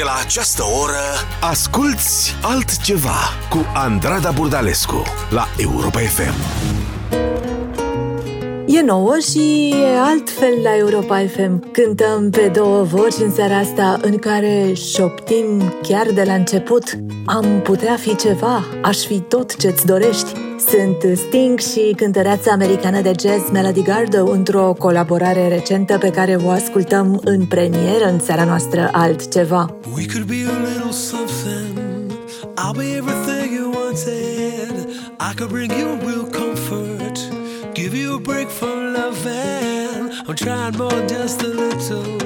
De la această oră Asculți altceva Cu Andrada Burdalescu La Europa FM E nouă și e altfel la Europa FM. Cântăm pe două voci în seara asta în care șoptim chiar de la început. Am putea fi ceva, aș fi tot ce-ți dorești. Sunt Sting și cântăreața americană de jazz Melody Gardot într-o colaborare recentă pe care o ascultăm în premieră în seara noastră altceva. We could be a little something I'll be everything you wanted I could bring you real comfort Give you a break I'm trying more just a little.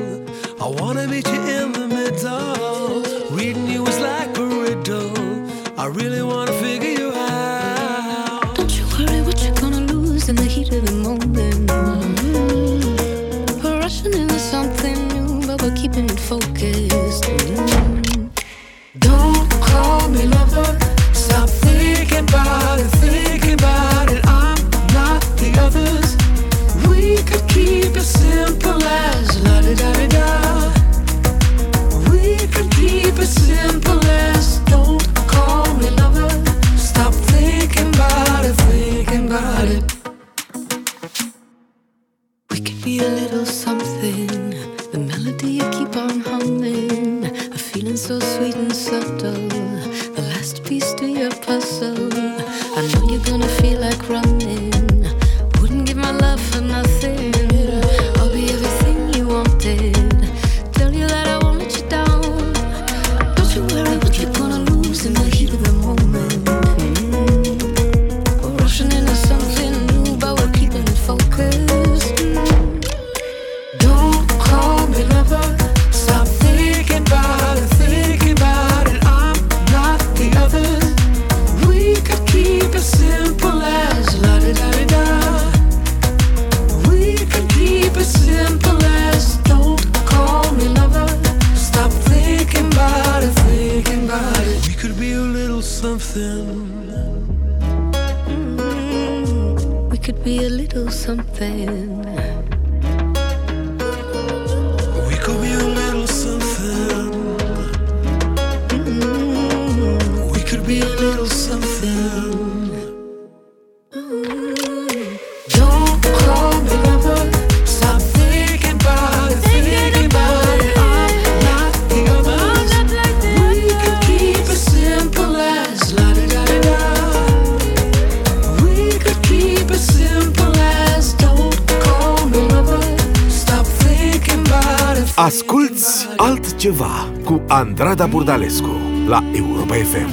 I wanna meet you in the middle. Reading you is like a riddle. I really wanna figure you out. Don't you worry what you're gonna lose in the heat of the moment. Mm-hmm. We're rushing into something new But we're keeping it focused. Mm-hmm. Don't call me lover. Stop thinking about it, Andrada Burdalescu la Europa FM.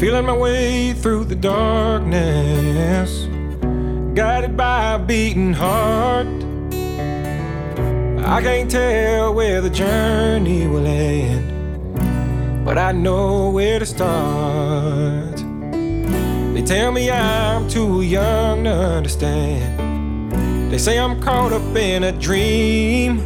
Feeling my way through the darkness, guided by a beating heart. I can't tell where the journey will end but I know where to start. They tell me I'm too young to understand. They say I'm caught up in a dream.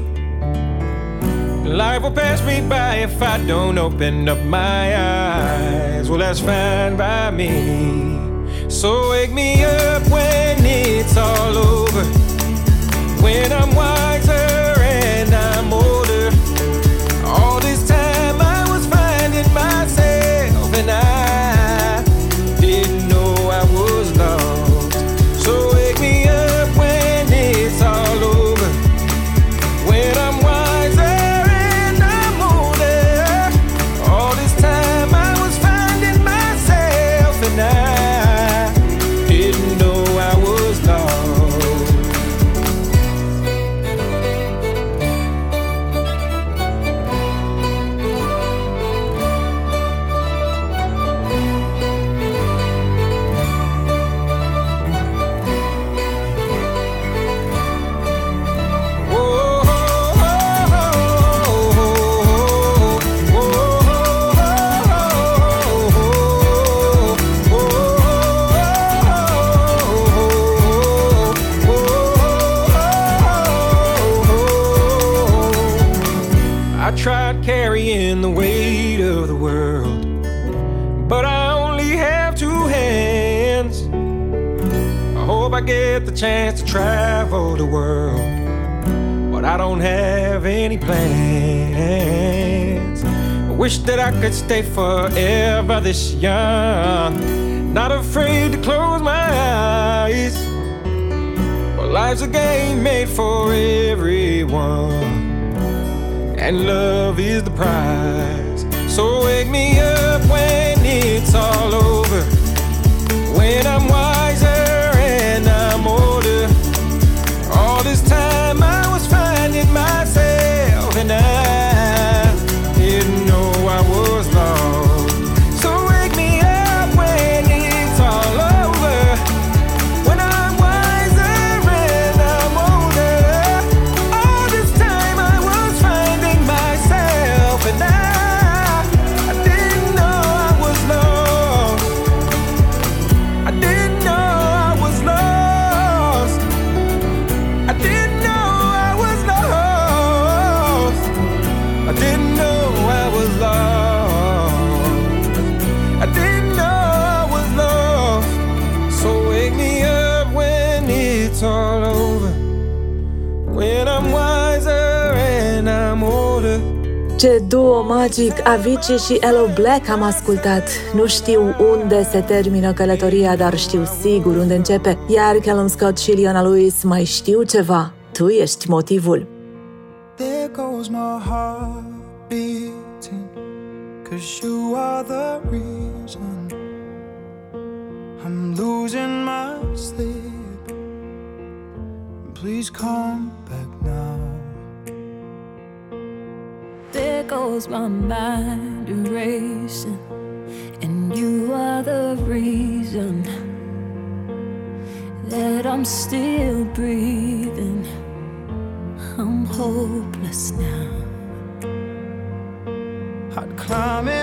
Life will pass me by if I don't open up my eyes. Well, that's fine by me. So wake me up when it's all over. When I'm wiser chance to travel the world, but I don't have any plans. I wish that I could stay forever this young, not afraid to close my eyes. But life's a game made for everyone, and love is the prize. So wake me up. Duo Magic, Avicii și Hello Black am ascultat. Nu știu unde se termină călătoria, dar știu sigur unde începe. Iar Callum Scott și Leona Lewis mai știu ceva. Tu ești motivul. There goes my heart beating, cause you are the reason I'm losing my sleep. Please come there goes my mind racing. And you are the reason that I'm still breathing. I'm hopeless now. I'd climb it.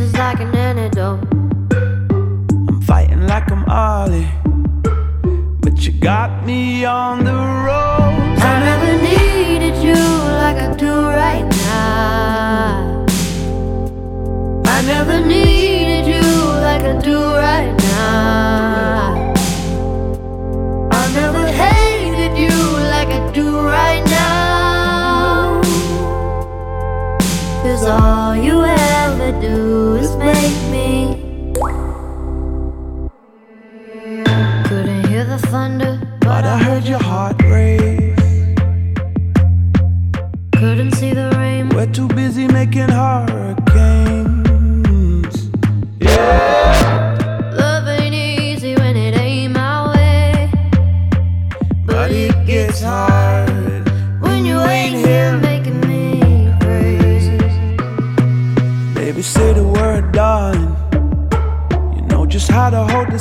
is like an antidote. I'm fighting like I'm Ali, but you got me on the ropes. I never needed you like I do right now. I never needed you like I do right now.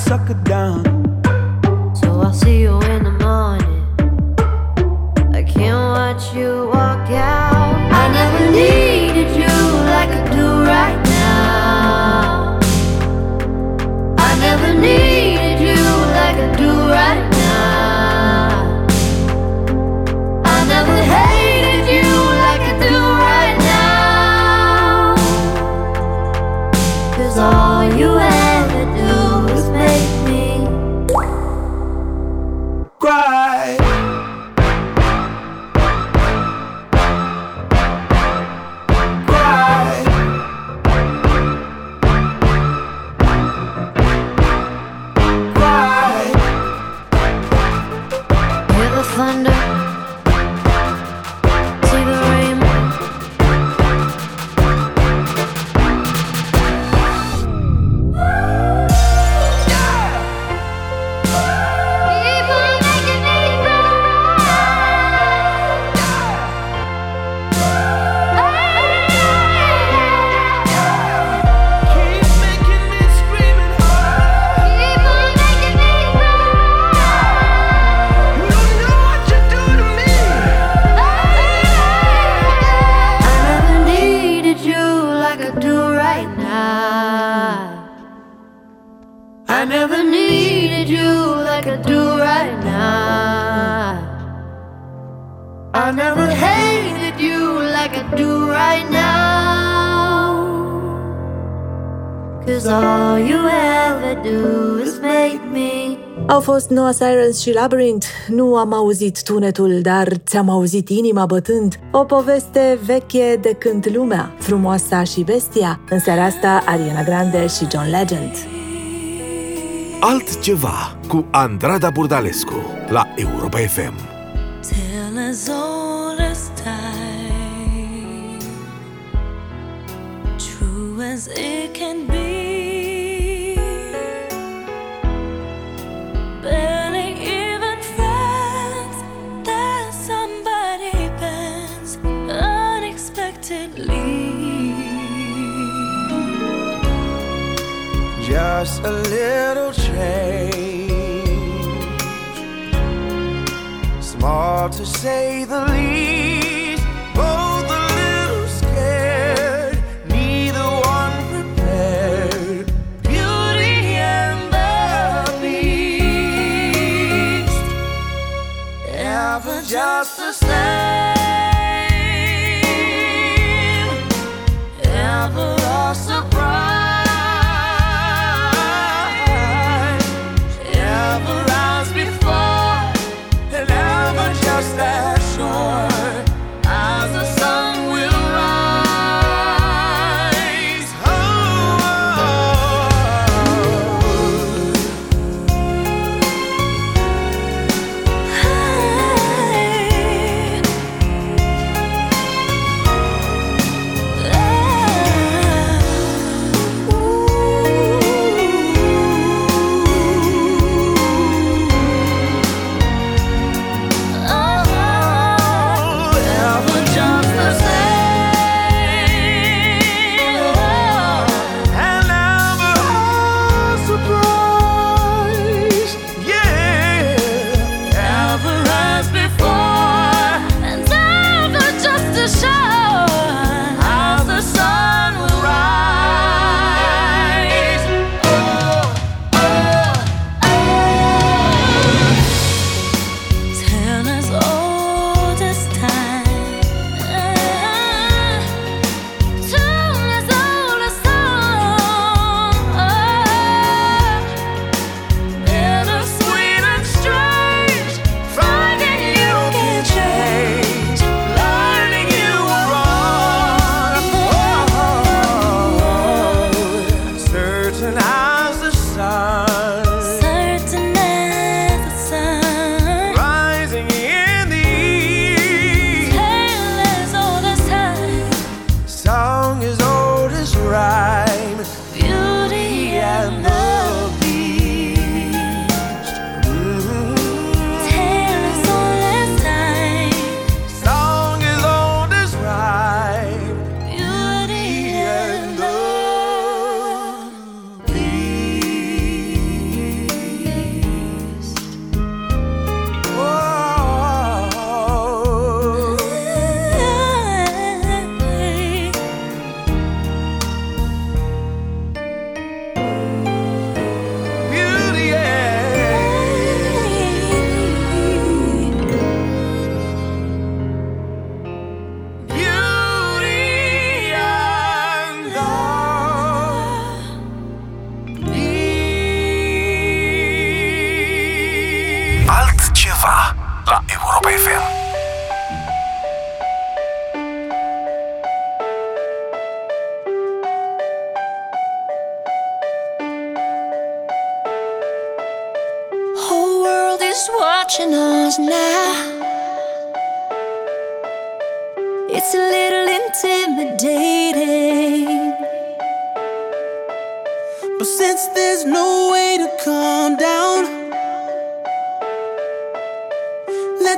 sucker down. fost Noah Cyrus și Labyrinth? Nu am auzit tunetul, dar ți-am auzit inima bătând. O poveste veche de când lumea, frumoasa și bestia. În seara asta, Ariana Grande și John Legend. Altceva cu Andrada Burdalescu la Europa FM. just a little change. Small to say the least.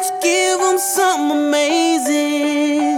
let's give them something amazing.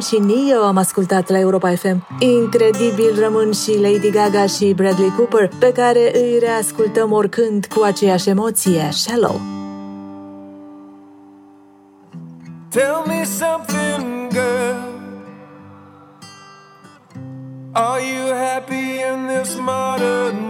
Jam și Neo am ascultat la Europa FM. Incredibil rămân și Lady Gaga și Bradley Cooper, pe care îi reascultăm oricând cu aceeași emoție, Shallow. Tell me something, girl Are you happy in this modern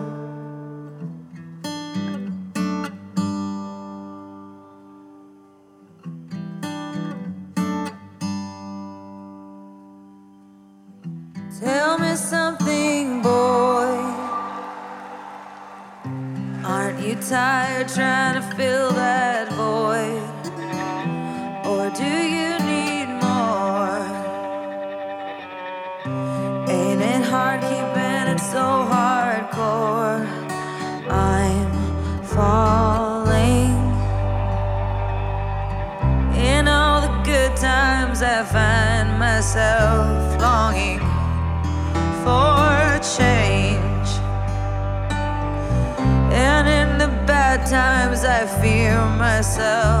Myself.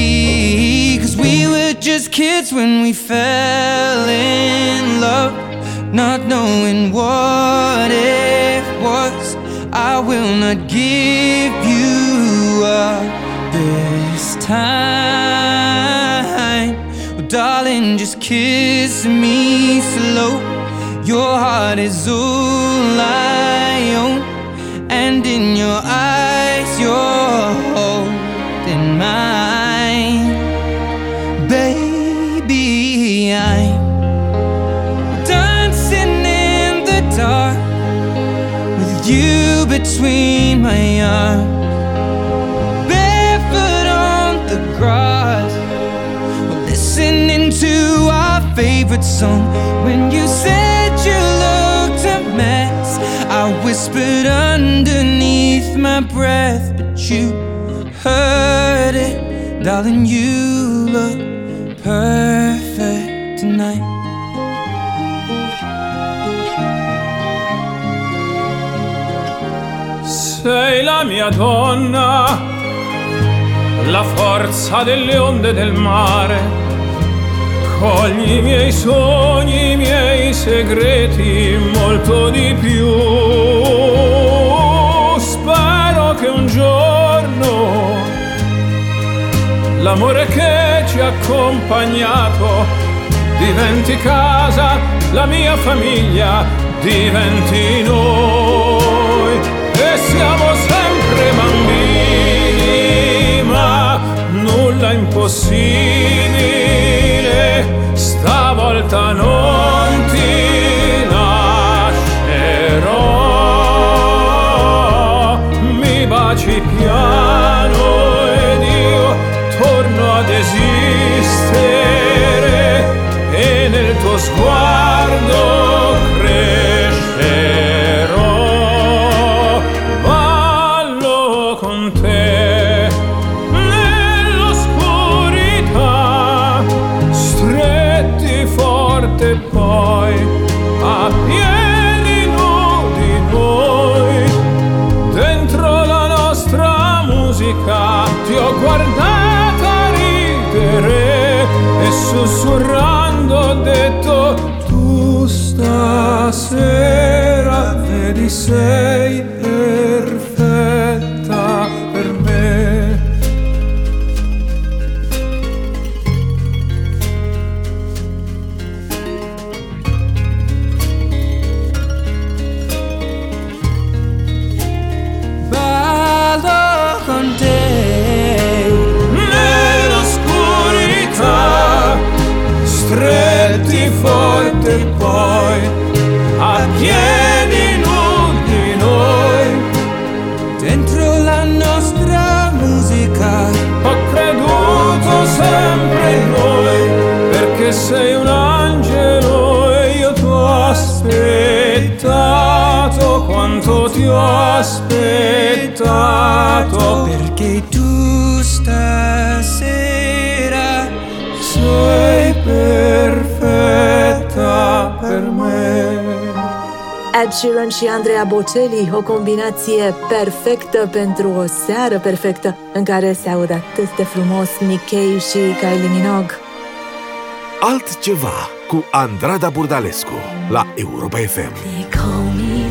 Were just kids when we fell in love, not knowing what it was. I will not give you up this time. Well, darling, just kiss me slow. Your heart is all I own, and in your eyes, you're between my arms, barefoot on the grass listening to our favorite song. When you said you looked a mess, I whispered underneath my breath, but you heard it, darling. You look perfect tonight. Sei la mia donna, la forza delle onde del mare. Cogli i miei sogni, i miei segreti, molto di più. Spero che un giorno l'amore che ci ha accompagnato diventi casa, la mia famiglia diventi noi siamo sempre bambini, ma nulla impossibile, stavolta non ti lascerò, mi baci piano ed io torno ad esistere e nel tuo sguardo sussurrando ho detto tu stasera vedi sei aspettato. Perché tu stasera sei perfetta per me. Ed Sheeran și Andrea Bocelli, o combinație perfectă pentru o seară perfectă în care se aud atât de frumos Nick Cave și Kylie Minogue. Altceva cu Andrada Burdalescu la Europa FM. They call me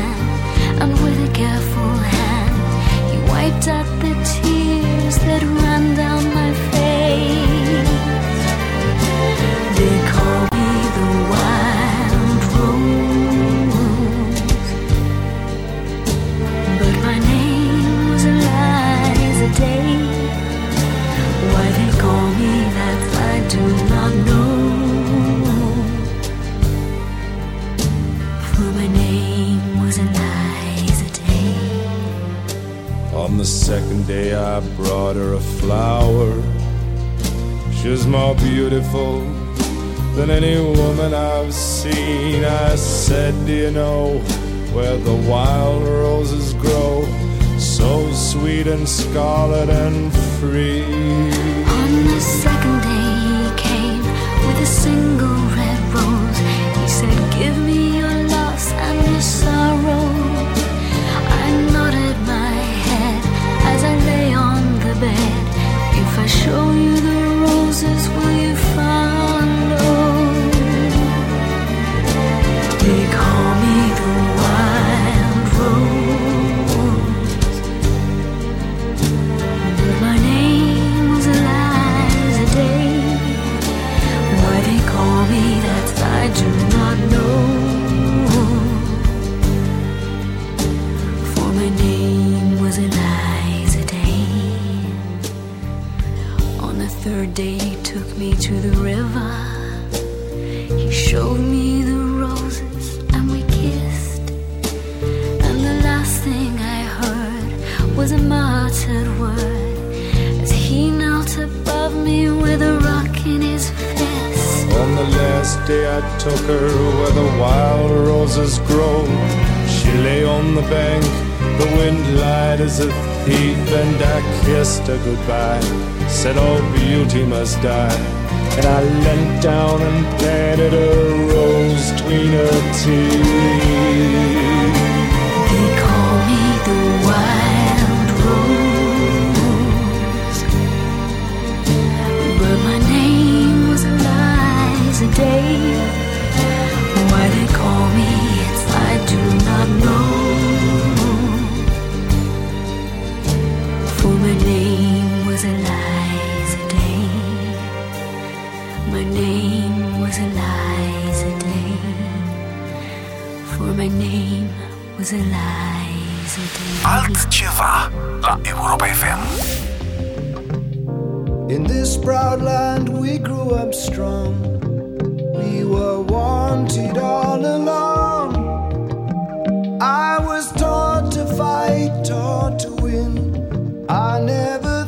and with a careful hand, he wiped out the tears that ran down and scarlet and free. With a rock in his. On the last day I took her where the wild roses grow. She lay on the bank, the wind lied as a thief, and I kissed her goodbye. Said all beauty must die. And I leant down and planted a rose between her teeth. day. Why they call me, I do not know. For my name was Eliza Day. My name was Eliza Day. For my name was Eliza Day. Altceva la Europa FM. In this proud land we grew up strong we were wanted all along. I was taught to fight, taught to win. I never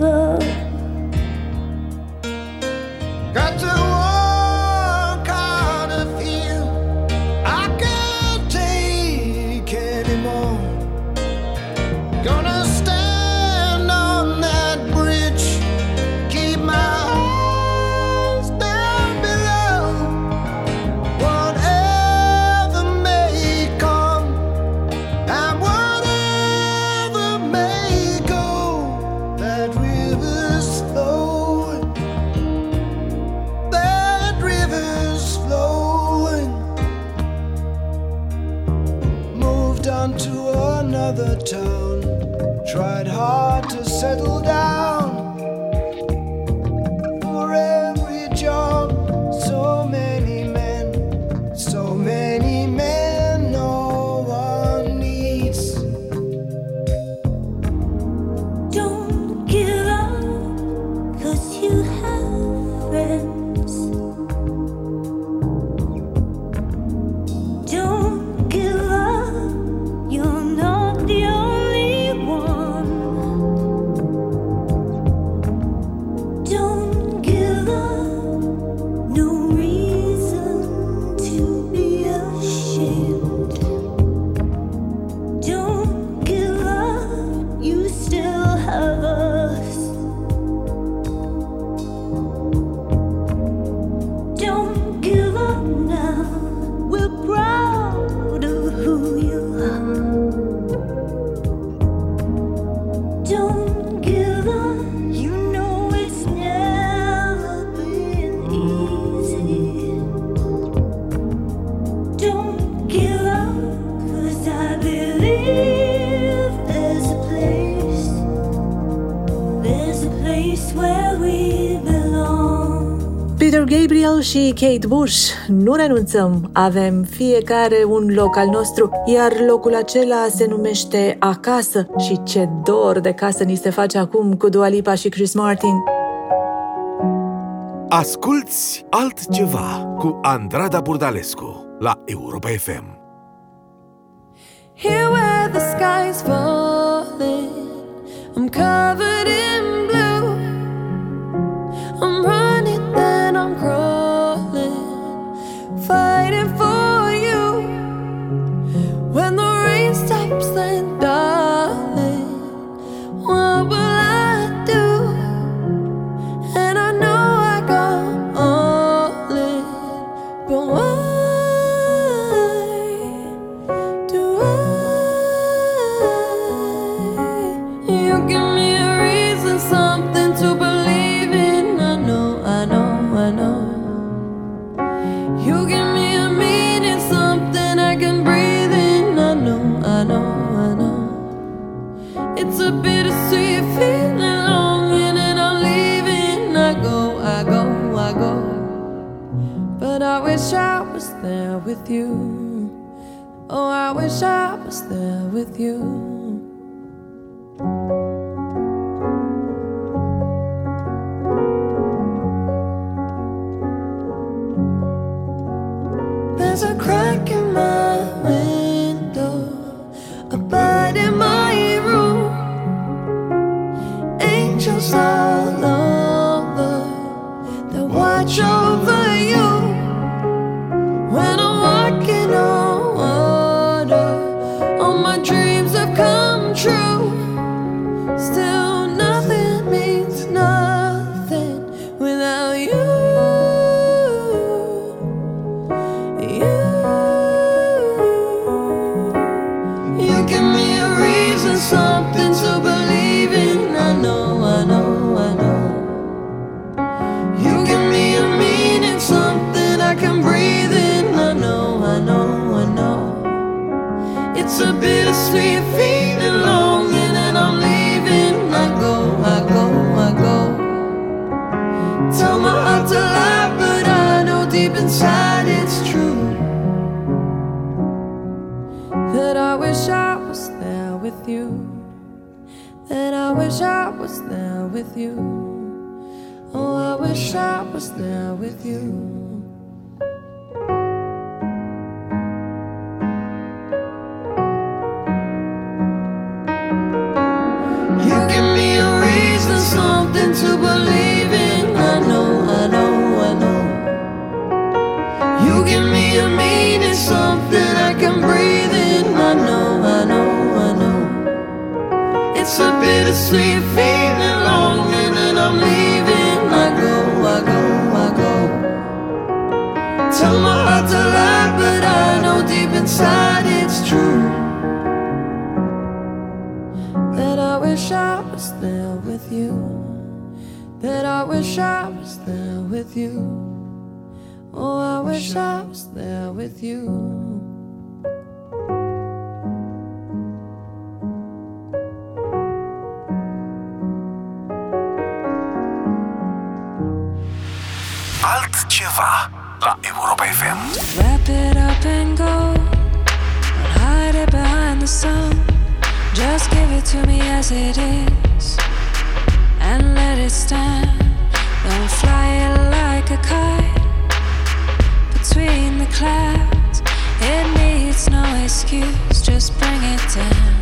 impossible. 좀 Gabriel și Kate Bush, nu renunțăm, avem fiecare un loc al nostru, iar locul acela se numește Acasă și ce dor de casă ni se face acum cu Dua Lipa și Chris Martin. Asculți altceva cu Andrada Burdalescu la Europa FM. Here where the sky's falling, I'm covered in I'm crawling, fighting for. with you. Oh, I wish I was there with you. wish I was there with you. That I wish I was there with you. Oh, I wish I was there with you. Altceva la Europa FM. Wrap it up and go. And hide it behind the sun. Just give it to me as it is and let it stand. Don't fly it like a kite between the clouds. It needs no excuse, just bring it down.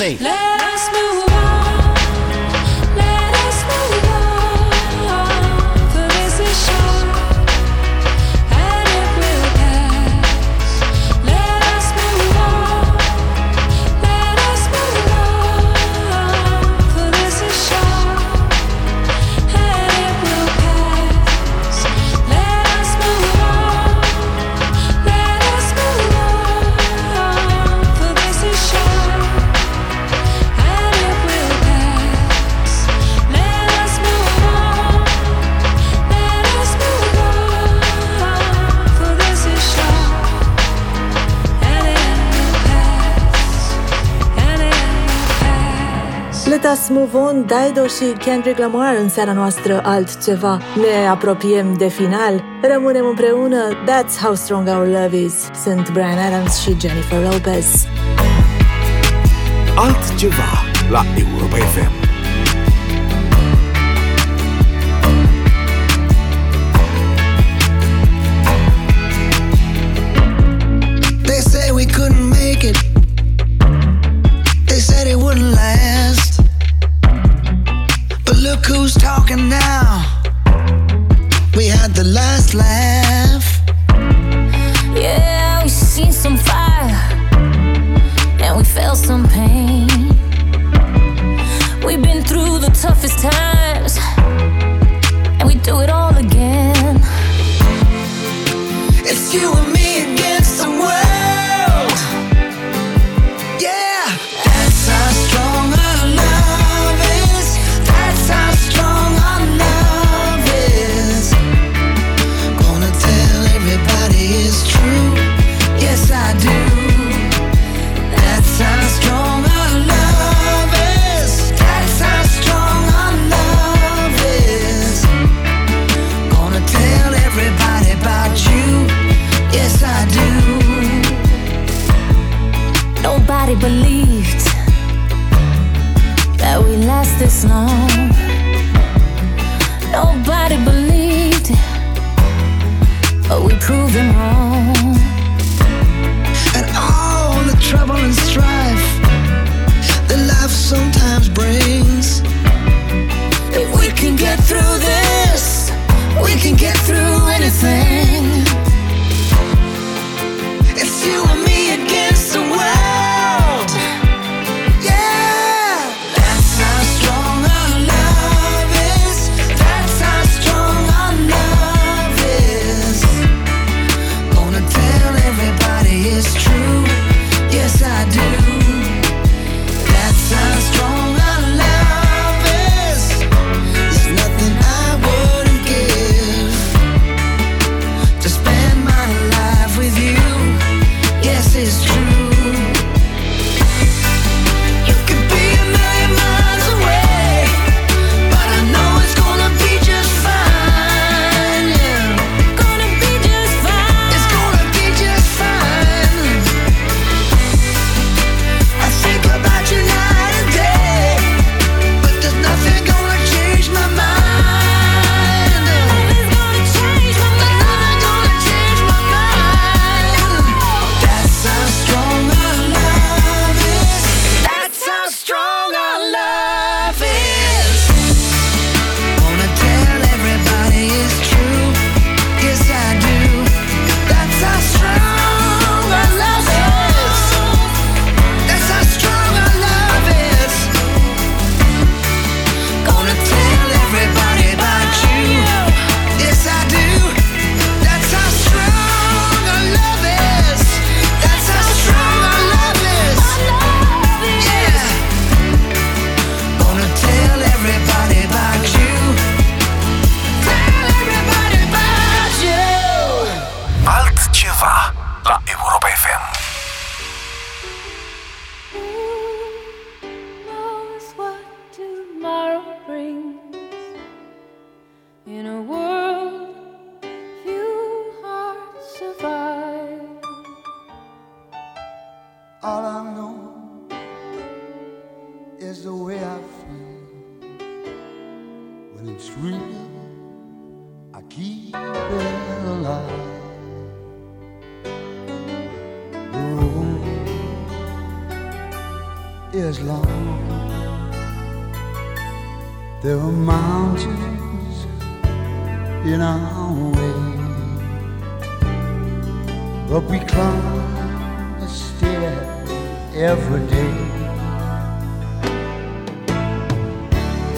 say. Let us move. Let Us Move On, Daido și Kendrick Lamar în seara noastră altceva. Ne apropiem de final, rămânem împreună, that's how strong our love is. Sunt Brian Adams și Jennifer Lopez. Altceva la Europa FM.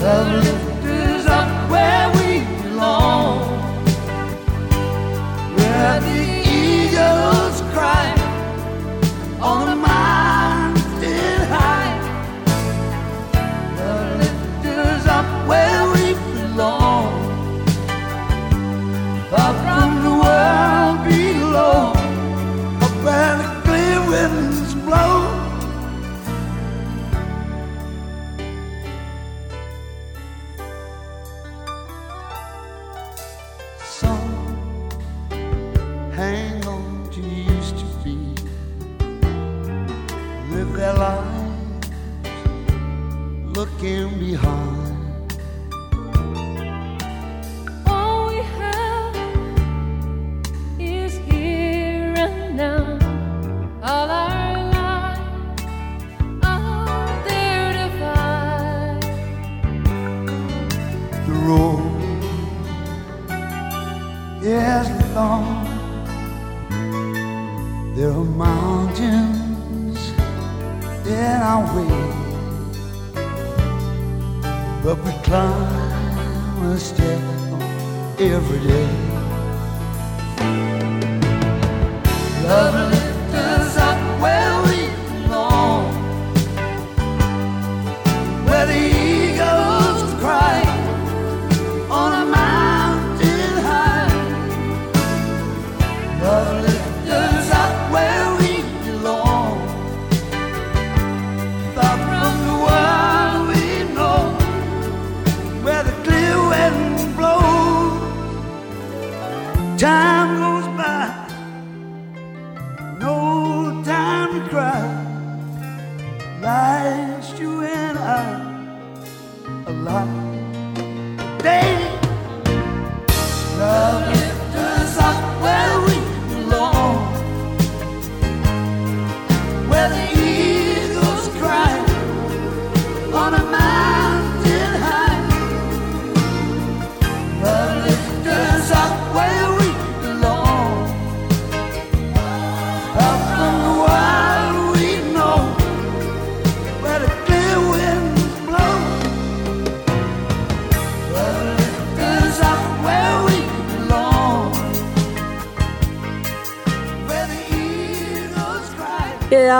of love. Time.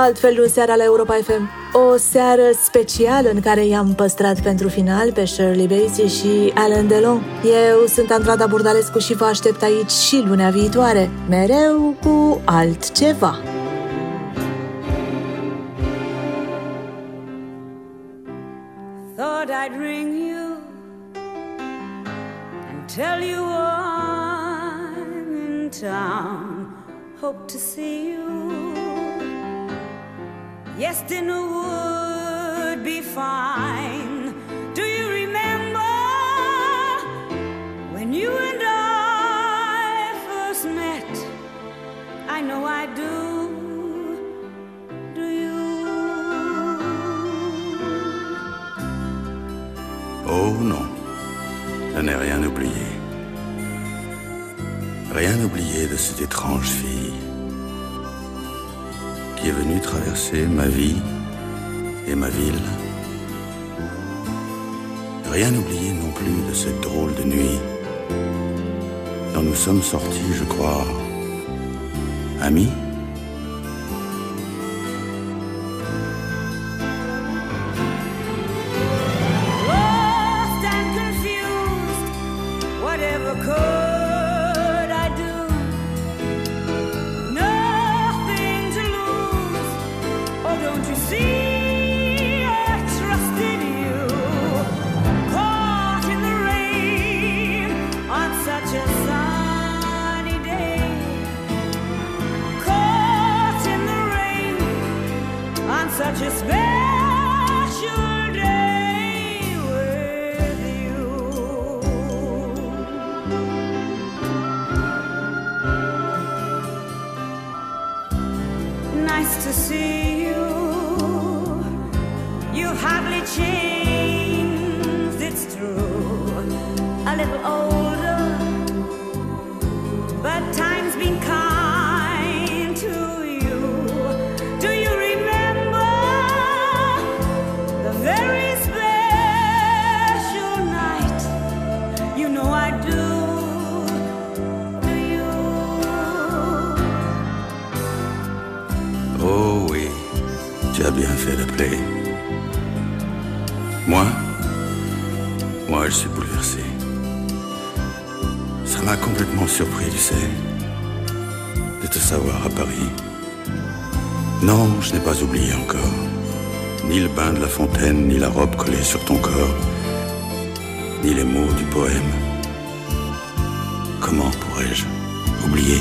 altfel în seara la Europa FM. O seară specială în care i-am păstrat pentru final pe Shirley Bassey și Alan Delon. Eu sunt Andrada Burdalescu și vă aștept aici și lunea viitoare, mereu cu altceva. Thought I'd ring you and tell you I'm in town. Hope to see you. Yes, dinner would be fine. Do you remember when you and I first met? I know I do. Do you? Oh non, je n'ai rien oublié. Rien oublié de cette étrange fille qui est venu traverser ma vie et ma ville. Rien oublier non plus de cette drôle de nuit dont nous sommes sortis, je crois, amis. Ça m'a complètement surpris, tu sais, de te savoir à Paris. Non, je n'ai pas oublié encore. Ni le bain de la fontaine, ni la robe collée sur ton corps, ni les mots du poème. Comment pourrais-je oublier?